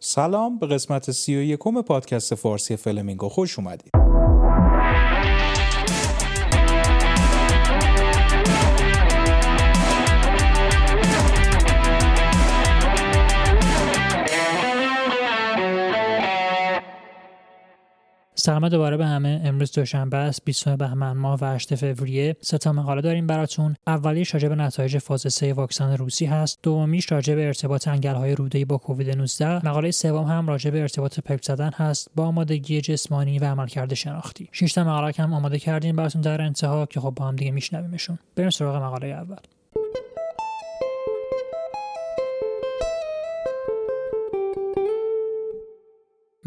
سلام به قسمت سی و یکم پادکست فارسی فلمینگو خوش اومدید. سلام دوباره به همه امروز دوشنبه است 20 بهمن ماه و 8 فوریه. سه تا مقاله داریم براتون. اولیش راجع به نتایج فاز 3 واکسن روسی هست. دومیش راجع به ارتباط انگل‌های روده‌ای با کووید 19 مقاله سوم هم راجع به ارتباط پلک زدن هست با آمادگی جسمانی و عملکرد شناختی. 6 تا مقاله هم آماده کردیم براتون در انتها که خب با هم دیگه میشنویمشون. بریم سراغ مقاله اول.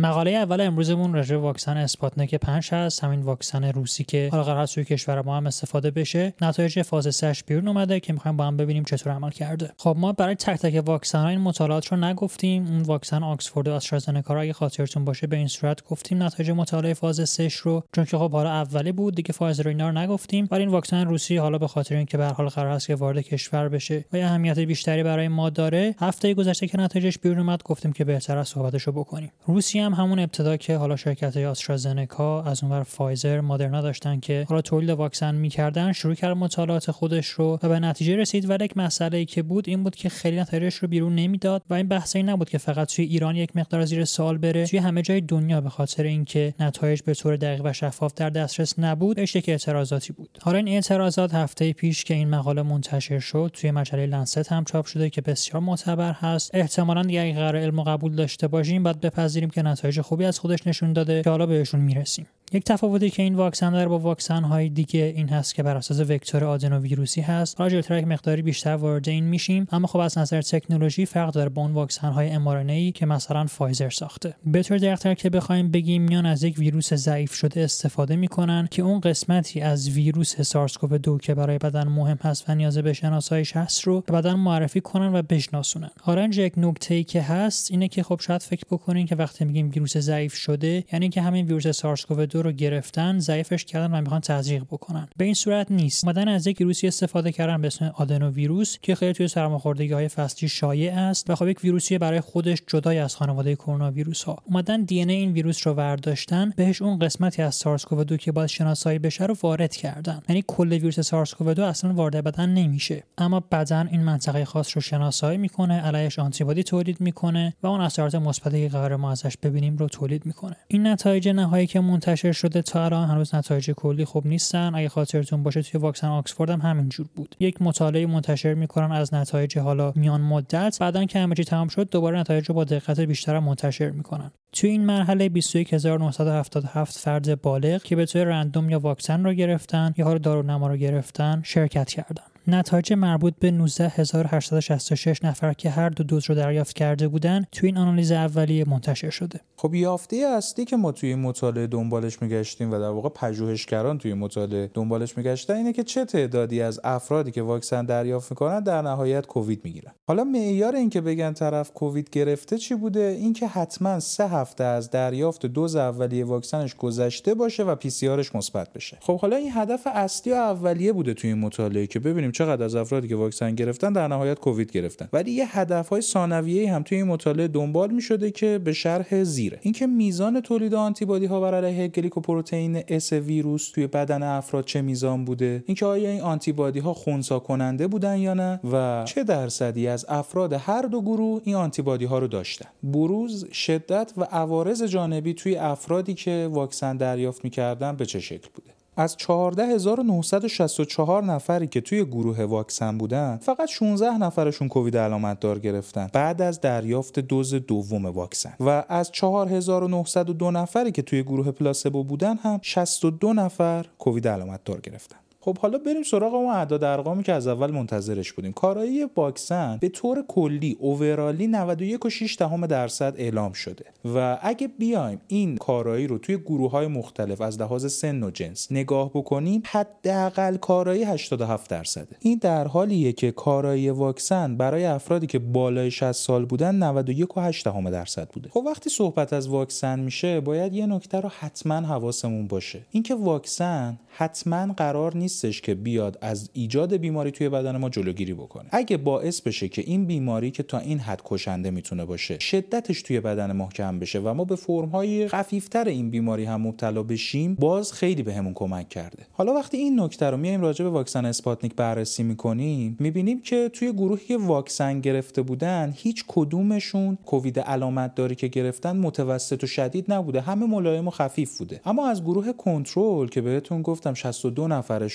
مقاله اول امروزمون راجع واکسن اسپاتنیک 5 هست. همین واکسن روسی که حالا قرار هست توی کشور ما هم استفاده بشه. نتایج فاز 3 بیرون اومده که می‌خوایم با هم ببینیم چطور عمل کرده. خب ما برای تک تک واکسن ها این مطالعات رو نگفتیم. اون واکسن آکسفورد و آسترازنکا اگه خاطرتون باشه به این صورت گفتیم نتایج مطالعه فاز 3 رو. چون که خب حالا اولی بود دیگه فایزر اینا رو نگفتیم. ولی این واکسن روسی حالا به خاطر اینکه به هر حال قرار است که وارد کشور بشه و اهمیت بیشتری برای ما داره هفته گذشته که نتایجش بیرون اومد گفتیم که بهتر است صحبتشو بکنیم. روسیه هم همون ابتدا که حالا شرکت های آسترازنکا از اونور فایزر مدرنا داشتن که حالا تولید واکسن می‌کردن شروع کرد مطالعات خودش رو و به نتیجه رسید. ولی یک مسئله ای که بود این بود که خیلی نتایجش رو بیرون نمی‌داد و این بحث این نبود که فقط توی ایران یک مقدار زیر سوال بره. توی همه جای دنیا به خاطر اینکه نتایج به طور دقیق و شفاف در دسترس نبود اش یک اعتراضاتی بود. حالا این اعتراضات هفته پیش که این مقاله منتشر شد توی مجله لنست هم چاپ شده که بسیار معتبر هست. احتمالاً دیگه قرار علم قبول داشته باشیم بعد بپذیریم که نتایج خوبی از خودش نشون داده که حالا بهشون می‌رسیم. یک تفاوتی که این واکسن داره با واکسن های دیگه این هست که بر اساس وکتور آدنوویروسی هست. حالا جلوتر یک مقداری بیشتر وارد این میشیم اما خب از نظر تکنولوژی فرق داره با اون واکسن های ای که مثلا فایزر ساخته. به طور دقیقتر که بخوایم بگیم میان از یک ویروس ضعیف شده استفاده می‌کنن که اون قسمتی از ویروس سارس کوو 2 که برای بدن مهم هست و نیاز به شناساییش هست رو به بدن معرفی کنن و بشناسونن. حالا یک نکته ای که هست اینه که خب شاید فکر بکنین که وقتی میگیم ویروس ضعیف شده یعنی که همین ویروس سارس کوو 2 رو گرفتن ضعیفش کردن و می‌خوان تزریق بکنن. به این صورت نیست. اومدن از یک ویروسی استفاده کردن به اسم آدنو ویروس که خیلی توی سرماخوردگی های فصلی شایع است و خب یک ویروسی برای خودش جدای از خانواده کرونا ویروس ها اومدن DNA این ویروس رو ورداشتن بهش اون قسمتی از سارس کوو 2 که باید شناسایی بشه رو وارد کردن. یعنی کل ویروس سارس کوو 2 اصلا وارد بدن نمیشه. اما بدن این منطقه خاص رو شناسایی می‌کنه علیهش آنتیبادی تولید می‌کنه و اون اثرات مثبتی که قرار ما ازش ببینیم رو تولید می‌کنه. این نتایج نهایی که منتشر شده تا الان هنوز نتایج کلی خوب نیستن. اگه خاطرتون باشه توی واکسن آکسفورد هم همینجور بود. یک مطالعه منتشر می‌کنن از نتایج حالا میان مدت. بعدا که همه چی تمام شد دوباره نتایج رو با دقت بیشتر منتشر می‌کنن. توی این مرحله 21977 فرد بالغ که به طور رندوم یا واکسن رو گرفتن یا حالا دارونما رو گرفتن شرکت کردن. نتایج مربوط به 19866 نفر که هر دو دوز رو دریافت کرده بودند توی این آنالیز اولیه منتشر شده. خب یافته اصلی که ما توی این مطالعه دنبالش میگشتیم و در واقع پژوهشگران توی مطالعه دنبالش میگشتن اینه که چه تعدادی از افرادی که واکسن دریافت می‌کنن در نهایت کووید می‌گیرن. حالا معیار اینکه بگن طرف کووید گرفته چی بوده؟ اینکه حتما سه هفته از دریافت دوز اولیه واکسنش گذشته باشه و PCR مثبت بشه. خب حالا این هدف اصلی و اولیه بوده توی این مطالعه که ببینیم چقدر از افرادی که واکسن گرفتن در نهایت کووید گرفتن. ولی یه هدفهای ثانویه هم توی این مطالعه دنبال می شده که به شرح زیره. اینکه میزان تولید آنتیبادی ها بر علیه گلیکوپروتئین S ویروس توی بدن افراد چه میزان بوده؟ اینکه آیا این آنتیبادی ها خونسا کننده بودن یا نه؟ و چه درصدی از افراد هر دو گروه این آنتیبادی ها رو داشتن؟ بروز شدت و عوارض جانبی توی افرادی که واکسن دریافت می‌کردن به چه شکل بوده؟ از 14964 نفری که توی گروه واکسن بودن فقط 16 نفرشون کووید علامت دار گرفتن. بعد از دریافت دوز دوم واکسن. و از 4902 نفری که توی گروه پلاسبو بودن هم 62 نفر کووید علامت دار گرفتن. خب حالا بریم سراغ اون اعداد ارقامی که از اول منتظرش بودیم. کارایی واکسن به طور کلی اوورالی 91.6 دهم درصد اعلام شده و اگه بیایم این کارایی رو توی گروه های مختلف از لحاظ سن و جنس نگاه بکنیم حداقل کارایی 87 درصده این در حالیه که کارایی واکسن برای افرادی که بالای 60 سال بودن 91.8 دهم درصد بوده. خب وقتی صحبت از واکسن میشه باید یه نکته رو حتما حواسمون باشه. اینکه واکسن حتما قرار نیست نیستش که بیاد از ایجاد بیماری توی بدن ما جلوگیری بکنه. اگه باعث بشه که این بیماری که تا این حد کشنده می‌تونه باشه شدتش توی بدن ما کم بشه و ما به فرم‌های خفیفتر این بیماری هم مبتلا بشیم باز خیلی بهمون به کمک کرده. حالا وقتی این نکته رو میایم راجع به واکسن اسپاتنیک بررسی می‌کنیم می‌بینیم که توی گروهی که واکسن گرفته بودن هیچ کدومشون کووید علامت داری که گرفتن متوسط و شدید نبوده. همه ملایم و خفیف بوده. اما از گروه کنترل که بهتون گفتم 62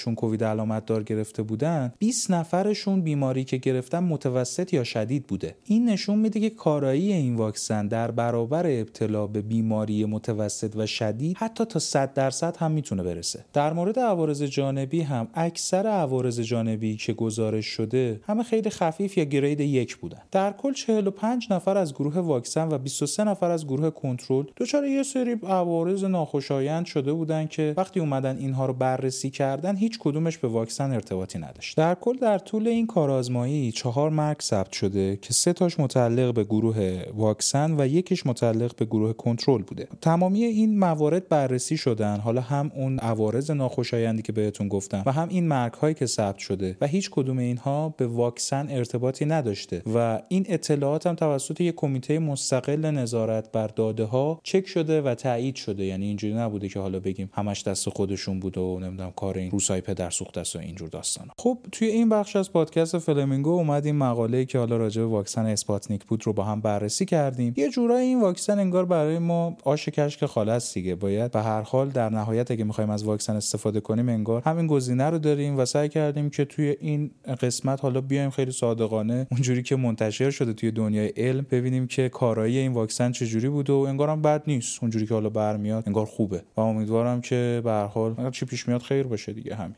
نفرشون کووید علامت دار گرفته بودن 20 نفرشون بیماری که گرفتن متوسط یا شدید بوده. این نشون میده که کارایی این واکسن در برابر ابتلا به بیماری متوسط و شدید حتی تا 100 درصد هم می‌تونه برسه. در مورد عوارض جانبی هم اکثر عوارض جانبی که گزارش شده همه خیلی خفیف یا گرید یک بودن. در کل 45 نفر از گروه واکسن و 23 نفر از گروه کنترل دچار یه سری عوارض ناخوشایند شده بودن که وقتی اومدن اینها رو بررسی کردن هیچ کدومش به واکسن ارتباطی نداشت. در کل در طول این کارآزمایی چهار مرگ ثبت شده که سه تاش متعلق به گروه واکسن و یکیش متعلق به گروه کنترل بوده. تمامی این موارد بررسی شدن حالا هم اون عوارض ناخوشایندی که بهتون گفتم و هم این مرگ هایی که ثبت شده و هیچ کدوم اینها به واکسن ارتباطی نداشته و این اطلاعات هم توسط یک کمیته مستقل نظارت بر داده ها چک شده و تایید شده. یعنی اینجوری نبوده که حالا بگیم همش دست خودشون بوده و نمی‌دونم کار این روسای پدر سوخته است و اینجور داستانا. خب توی این بخش از پادکست فلمینگو اومد این مقاله که حالا راجع به واکسن اسپاتنیک بود رو با هم بررسی کردیم. یه جورایی این واکسن انگار برای ما آش کشک خاله است دیگه. باید به هر حال در نهایت اگه می‌خوایم از واکسن استفاده کنیم انگار همین گزینه رو داریم و سعی کردیم که توی این قسمت حالا بیایم خیلی صادقانه اونجوری که منتشر شده توی دنیای علم ببینیم که کارایی این واکسن چجوری بوده و انگارم بد نیست. اونجوری که حالا برمیاد انگار خوبه. و امیدوارم که به هر حال چی پیش میاد خیر باشه دیگه همین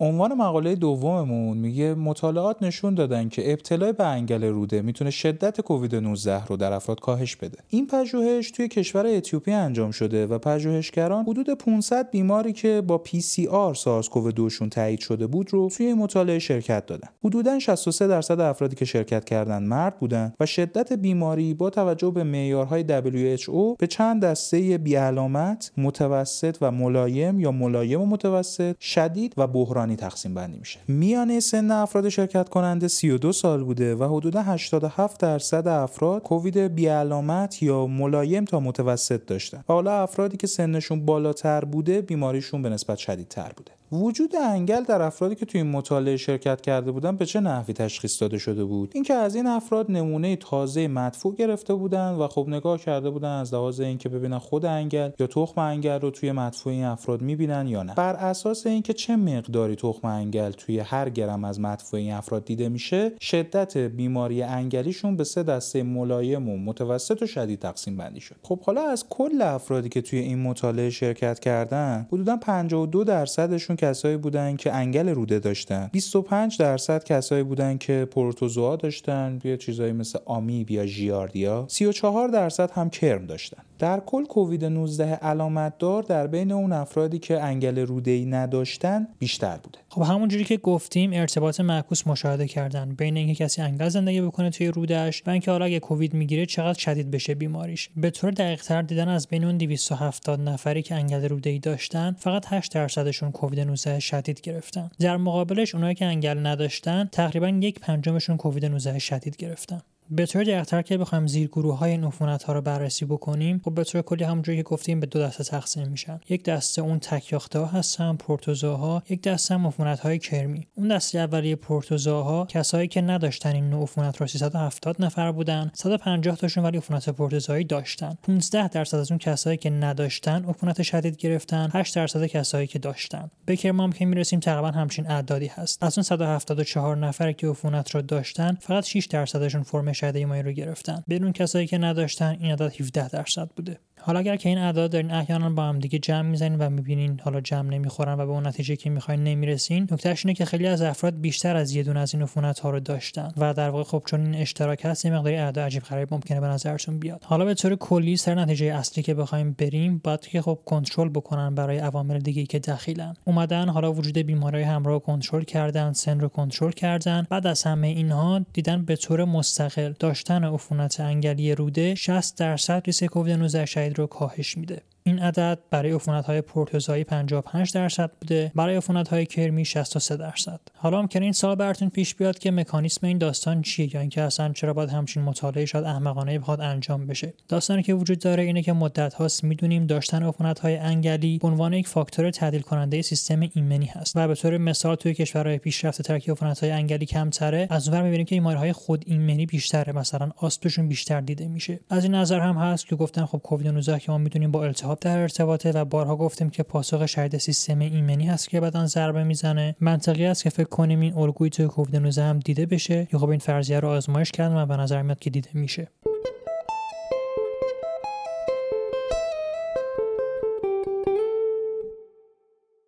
عنوان مقاله دوممون میگه مطالعات نشون دادن که ابتلای به انگل روده می‌تونه شدت کووید 19 رو در افراد کاهش بده. این پژوهش توی کشور اتیوپی انجام شده و پژوهشگران حدود 500 بیماری که با PCR سارس کوو 2 شون تایید شده بود رو توی مطالعه شرکت دادن. حدوداً 63 درصد افرادی که شرکت کردن مرد بودن و شدت بیماری با توجه به معیارهای WHO به چند دسته بیعلامت، متوسط و ملایم یا ملایم و متوسط، شدید و بحرانی تقسیم بندی میشه. میانه سن افراد شرکت کننده 32 سال بوده و حدود 87 درصد افراد کووید بیعلامت یا ملایم تا متوسط داشتن. و حالا افرادی که سنشون بالاتر بوده بیماریشون به نسبت شدیدتر بوده. وجود انگل در افرادی که توی این مطالعه شرکت کرده بودن به چه نحوی تشخیص داده شده بود؟ اینکه از این افراد نمونه تازه مدفوع گرفته بودن و خب نگاه کرده بودن از لحاظ اینکه ببینن خود انگل یا تخم انگل رو توی مدفوع این افراد می‌بینن یا نه. بر اساس اینکه چه مقداری تخم انگل توی هر گرم از مدفوع این افراد دیده میشه شدت بیماری انگلیشون به سه دسته ملایم و متوسط و شدید تقسیم بندی شد. خب حالا از کل افرادی که توی این مطالعه شرکت کردن حدودا 52 درصدشون کسایی بودن که انگل روده داشتن. 25 درصد کسایی بودن که پروتوزوا داشتن یا چیزایی مثل آمیب یا ژیاردیا. 34 درصد هم کرم داشتن. در کل کووید 19 علامت دار در بین اون افرادی که انگل روده ای نداشتن بیشتر بوده. خب همونجوری که گفتیم ارتباط معکوس مشاهده کردن بین اینکه کسی انگل زندگی بکنه توی رودش و اینکه حالا اگه کووید می‌گیره چقدر شدید بشه بیماریش. به طور دقیق تر دیدن از بین اون 270 نفری که انگل روده ای داشتن فقط 8 درصدشون کووید 19 شدید گرفتن. در مقابلش اونایی که انگل نداشتن تقریبا یک پنجمشون کووید 19 شدید گرفتن. به طور دقیقتر که بخوایم زیر گروه های این ها رو بررسی بکنیم خب به طور کلی همونجوری که گفتیم به دو دسته تقسیم میشن. یک دسته اون تکیاخته ها هستن پروتوزوها یک دسته هم عفونت های کرمی. اون دسته اولیه پروتوزوها کسایی که نداشتن این نوع عفونت رو 370 نفر بودن 150 تاشون ولی عفونت پروتوزوهایی داشتن. 15 درصد از اون کسایی که نداشتن عفونت شدید گرفتن 8 درصد کسایی که داشتن. به کرم که می‌رسیم تقریبا همچین اعدادی هست. از اون 174 نفر که عفونت رو داشتن فقط 6 درصدشون فرم شده ایمایی رو گرفتن. بدون کسایی که نداشتن این عدد 17 درصد بوده. حالا اگر که این اعداد دارین احیانا با هم دیگه جمع می‌زنین و می‌بینین حالا جمع نمی‌خورن و به اون نتیجه که می‌خواین نمی‌رسین نکتهش اینه که خیلی از افراد بیشتر از یه دونه از این عفونت ها رو داشتن و در واقع خب چون این اشتراک هست یه مقداری اعداد عجیب غریب ممکنه به نظرتون بیاد. حالا به طور کلی سر نتیجه اصلی که بخوایم بریم باید که خب کنترل بکنن برای عوامل دیگه که دخیلن. اومدن حالا وجود بیماری همراه کنترل کردن سن رو کنترل کردن. بعد از همه اینها دیدن به طور مستقل داشتن عفونت انگلی روده 60 درصد ریسک کووید 19 شهید رو کاهش میده. این عدد برای عفونت های پروتوزایی 55 درصد بوده برای عفونت های کرمی 63 درصد. حالا ممکنه این سال براتون پیش بیاد که مکانیسم این داستان چیه یا اینکه اصلا چرا باید همچین مطالعه شاید احمقانه بخواد انجام بشه. داستانی که وجود داره اینه که مدت هاست می‌دونیم داشتن عفونت های انگلی عنوان یک فاکتور تعدیل کننده سیستم ایمنی هست و به طور مثال توی کشورهای پیشرفته تر که عفونت های انگلی کمتره از اونور می‌بینیم که بیماری های خود ایمنی بیشتره مثلا آستوشون بیشتر دیده میشه. از این نظر هم هست که گفتن خب کووید 19 که ما می‌دونیم با التهاب در ارتباطه و بارها گفتیم که پاسخ شرط سیستم ایمنی هست که بدن ضربه می‌زنه. منطقی است که فکر کنیم این الگوی توی کووید 19 هم دیده بشه. یا خب این فرضیه رو آزمایش کردن و به نظر میاد که دیده میشه.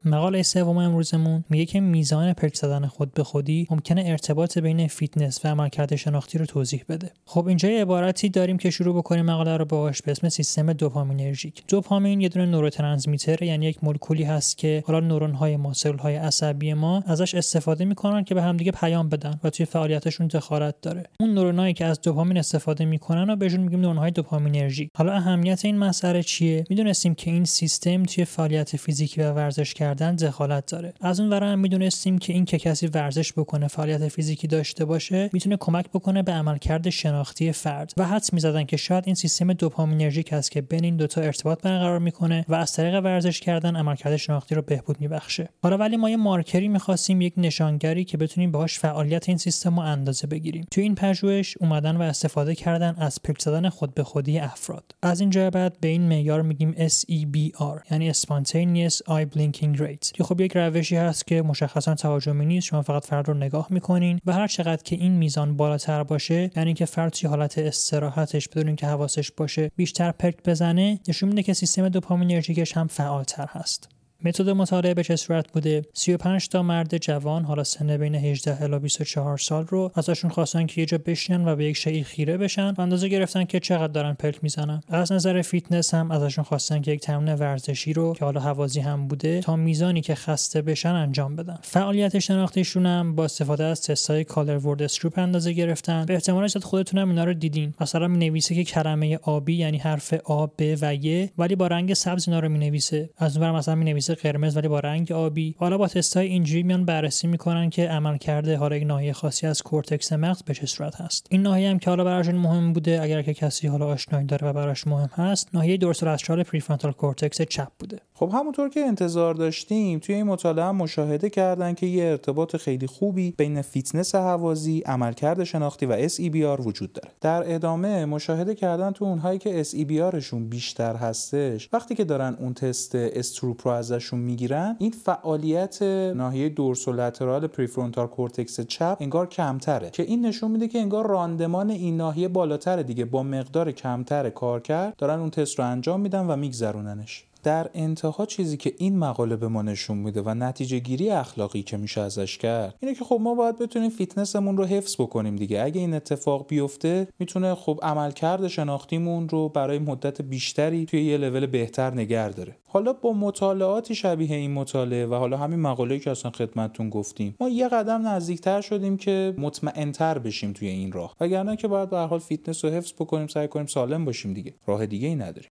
مقاله سوم امروزمون میگه که میزان پلک زدن خود به خودی ممکنه ارتباط بین فیتنس و عملکرد شناختی رو توضیح بده. خب اینجا یه عبارتی داریم که شروع بکنیم مقاله رو باهاش به اسم سیستم دوپامینرژیک. دوپامین یه دونه نوروترانسمیتر یعنی یک مولکولی هست که حالا نورون های ما سلول های عصبی ما ازش استفاده می‌کنن که به همدیگه پیام بدن و توی فعالیتشون دخالت داره. اون نورونایی که از دوپامین استفاده می‌کنن و بهشون میگیم نورون های دوپامینرژیک. حالا اهمیت این مسئله چیه؟ می‌دونستیم که این سیستم توی فعالیت فیزیکی و ورزش کردن دخالت داره. از اون هم می‌دونستیم که این که کسی ورزش بکنه فعالیت فیزیکی داشته باشه می‌تونه کمک بکنه به عملکرد شناختی فرد. و حدس می‌زدن که شاید این سیستم دوپامینرژیک هست که بین این دوتا ارتباط برقرار می‌کنه و از طریق ورزش کردن عملکرد شناختی رو بهبود میبخشه. حالا ولی ما یه مارکری می‌خواستیم یک نشانگری که بتونیم باهاش فعالیت این سیستم رو اندازه بگیریم. تو این پژوهش اومدن و استفاده کردن از پرک زدن خود به خودی افراد. از اینجا بعد به این معیار میگیم SEBR یعنی Spontaneous Eye Blinking که خب یک روشی هست که مشخصا تهاجمی نیست. شما فقط فرد رو نگاه می‌کنین و هر چقدر که این میزان بالاتر باشه یعنی که فرد توی حالت استراحتش بدون که حواسش باشه بیشتر پرک بزنه نشون میده که سیستم دوپامینرژیکش هم فعالتر هست. متد مطالعه به چه صورت بوده 35 تا مرد جوان حالا سن بین 18 الی 24 سال رو ازشون خواستن که یه جا بشینن و به یک شیء خیره بشن و اندازه گرفتن که چقدر دارن پلک می‌زنن. از نظر فیتنس هم ازشون خواستن که یک تمرین ورزشی رو که حالا هوازی هم بوده تا میزانی که خسته بشن انجام بدن. فعالیت شناختیشون هم با استفاده از تستای color word Stroop اندازه گرفتن. به احتمال زیاد خودتون هم اینا رو دیدین. مثلا می‌نویسه که کلمه آبی یعنی حرف آ ب و ی ولی با رنگ سبز اینا رو می‌نویسه. از اونور مثلا قرمز ولی با رنگ آبی. حالا با تستای اینجوری میان بررسی می‌کنن که عمل کرده حالا یک ناحیه خاصی از کورتکس مغز به چه صورت هست. این ناحیه هم که حالا براشون مهم بوده اگر که کسی حالا آشنایی داره و براش مهم هست ناحیه dorsolateral prefrontal cortex چپ بوده. خب همونطور که انتظار داشتیم توی این مطالعه هم مشاهده کردن که یه ارتباط خیلی خوبی بین فیتنس هوازی عملکرد شناختی و SEBR وجود داره. در ادامه مشاهده کردن تو اونهایی که SEBRشون بیشتر هستش وقتی که دارن اون تست Stroop رو ازشون می‌گیرن این فعالیت ناحیه dorsolateral prefrontal cortex چپ انگار کمتره که این نشون میده که انگار راندمان این ناحیه بالاتره دیگه با مقدار کمتر کار کرد دارن اون تست رو انجام میدن و میگذروننش. در انتها چیزی که این مقاله به ما نشون میده و نتیجه گیری اخلاقی که میشه ازش کرد اینه که خب ما باید بتونیم فیتنسمون رو حفظ بکنیم دیگه. اگه این اتفاق بیفته می‌تونه خب عملکرد شناختیمون رو برای مدت بیشتری توی یه لول بهتر نگه داره. حالا با مطالعاتی شبیه این مطالعه و حالا همین مقاله که اصلا خدمتتون گفتیم ما یه قدم نزدیکتر شدیم که مطمئنتر بشیم توی این راه. وگرنه که باید به حال فیتنس رو حفظ بکنیم سعی کنیم سالم باشیم دیگه. راه دیگه ای نداریم.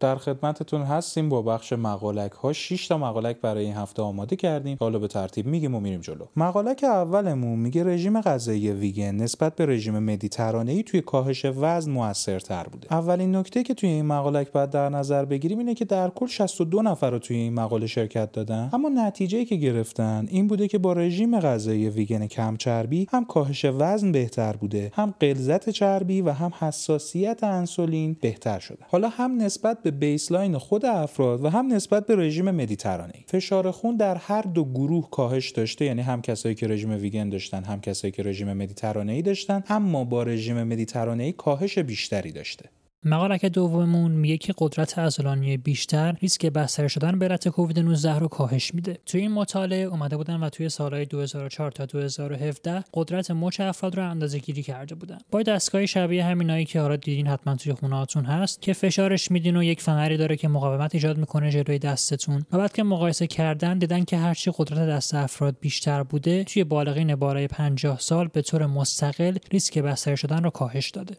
در خدمتتون هستیم با بخش مقالک ها 6 تا مقالک برای این هفته آماده کردیم. حالا به ترتیب میگیم و میریم جلو. مقالک اولمون میگه رژیم غذایی ویگن نسبت به رژیم مدیترانه ای توی کاهش وزن موثرتر بوده. اولین نکته که توی این مقالک باید در نظر بگیریم اینه که در کل 62 نفر رو توی این مقاله شرکت دادن. اما نتیجه که گرفتن این بوده که با رژیم غذایی ویگن کم چربی هم کاهش وزن بهتر بوده هم غلظت چربی و هم حساسیت انسولین بهتر شده. حالا هم نسبت به بیسلاین خود افراد و هم نسبت به رژیم مدیترانه فشار خون در هر دو گروه کاهش داشته یعنی هم کسایی که رژیم ویگن داشتن هم کسایی که رژیم مدیترانه ای داشتن اما با رژیم مدیترانه ای کاهش بیشتری داشته. مقالک دوممون میگه که قدرت عضلانی بیشتر ریسک بستر شدن به علت کووید 19 رو کاهش میده. توی این مطالعه اومده بودن و توی سالهای 2004 تا 2017 قدرت مچ افراد رو اندازه گیری کرده بودن. با دستگاه شبیه همینایی که حالا دیدین حتما توی خونهاتون هست که فشارش میدین و یک فنری داره که مقاومت ایجاد می‌کنه جلوی دستتون. و بعد که مقایسه کردن دیدن که هرچی قدرت دست افراد بیشتر بوده توی بالغین بالای 50 سال به طور مستقل ریسک بستر شدن رو کاهش داده.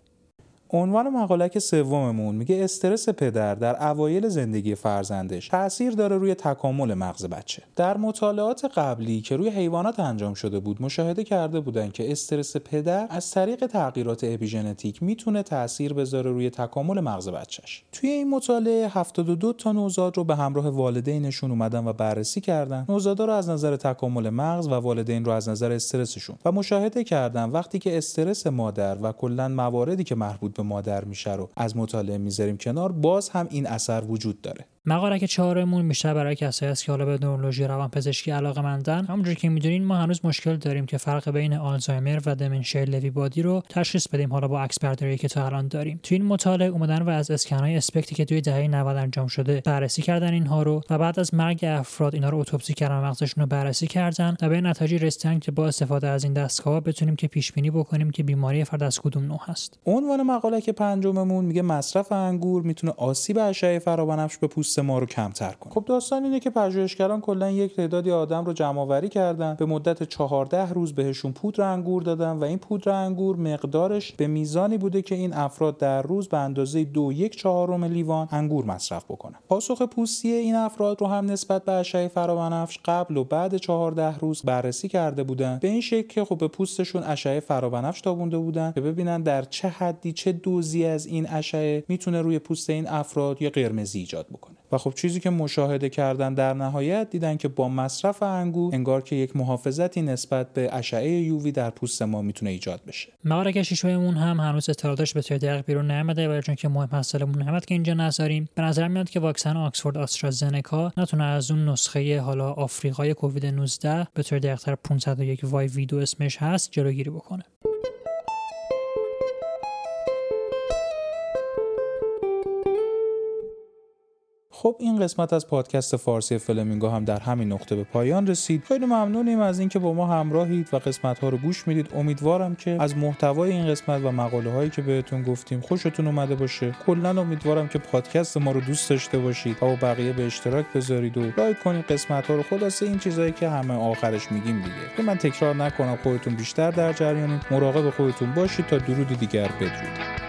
عنوان مقالک سوممون میگه استرس پدر در اوایل زندگی فرزندش تاثیر داره روی تکامل مغز بچه. در مطالعات قبلی که روی حیوانات انجام شده بود مشاهده کرده بودن که استرس پدر از طریق تغییرات اپیژنتیک می‌تونه تاثیر بذاره روی تکامل مغز بچهش. توی این مطالعه 72 تا نوزاد رو به همراه والدینشون اومدن و بررسی کردن. نوزادا رو از نظر تکامل مغز و والدین رو از نظر استرسشون. و مشاهده کردن وقتی که استرس مادر و کلا مواردی که مربوط به مادر میشه رو از مطالعه می‌ذاریم کنار باز هم این اثر وجود داره. مقالک چهارمون بیشتر برای کسایی است که حالا به نورولوژی روانپزشکی علاقه مندن همونجوری که می‌دونین ما هنوز مشکل داریم که فرق بین آلزایمر و دمنشیا لوی بادی رو تشخیص بدیم حالا با عکس برداری که تا الان داریم. تو این مطالعه اومدن و از اسکنای اسپکتی که توی دهه 90 انجام شده بررسی کردن اینها رو و بعد از مرگ افراد اینا رو اتوپسی کردن مغزشون رو بررسی کردن و به نتایج رسیدن که با استفاده از این دستگاه بتونیم که پیش بینی بکنیم که بیماری فرد از کدوم نوع هست. عنوان مقالک پنجممون میگه مصرف انگور می‌تونه آسیب اشعه فرابنفش به پوست ما رو کمتر کنه. خب داستان اینه که پژوهشگران کلا یک تعدادی آدم رو جمع آوری کردن به مدت 14 روز بهشون پودر انگور دادن و این پودر انگور مقدارش به میزانی بوده که این افراد در روز به اندازه دو یک چهارم لیوان انگور مصرف بکنن. پاسخ پوستی این افراد رو هم نسبت به اشعه فرابنفش قبل و بعد 14 روز بررسی کرده بودن. به این شکل که خب به پوستشون اشعه فرابنفش تابونده بودن که ببینن در چه حدی چه دوزی از این اشعه می‌تونه روی پوست این افراد یا قرمزی ایجاد بکنه. و خب چیزی که مشاهده کردن در نهایت دیدن که با مصرف انگور انگار که یک محافظتی نسبت به اشعه یووی در پوست ما می‌تونه ایجاد بشه. مهارک شیشویمون هم هنوز اطلاعاتش به دقیق بیرون نیامده ولی چون که مهم هست سالمون که اینجا نذاریم به نظر میاد که واکسن آکسفورد آسترازنکا نتونه از اون نسخه حالا آفریقای کووید 19 به طور دقیقتر 501 وای ویدو اسمش هست جلوگیری بکنه. خب این قسمت از پادکست فارسی فلمینگو هم در همین نقطه به پایان رسید. خیلی ممنونیم از اینکه با ما همراهید و قسمت ها رو گوش می‌دید. امیدوارم که از محتوای این قسمت و مقاله هایی که بهتون گفتیم خوشتون اومده باشه. کلا امیدوارم که پادکست ما رو دوست داشته باشید و با بقیه به اشتراک بذارید و لایک کنید. قسمت ها رو خلاصه این چیزایی که همه آخرش میگیم دیگه. که من تکرار نکنم خودتون بیشتر در جریانید. مراقب خودتون باشید تا درودی دیگر بدرود.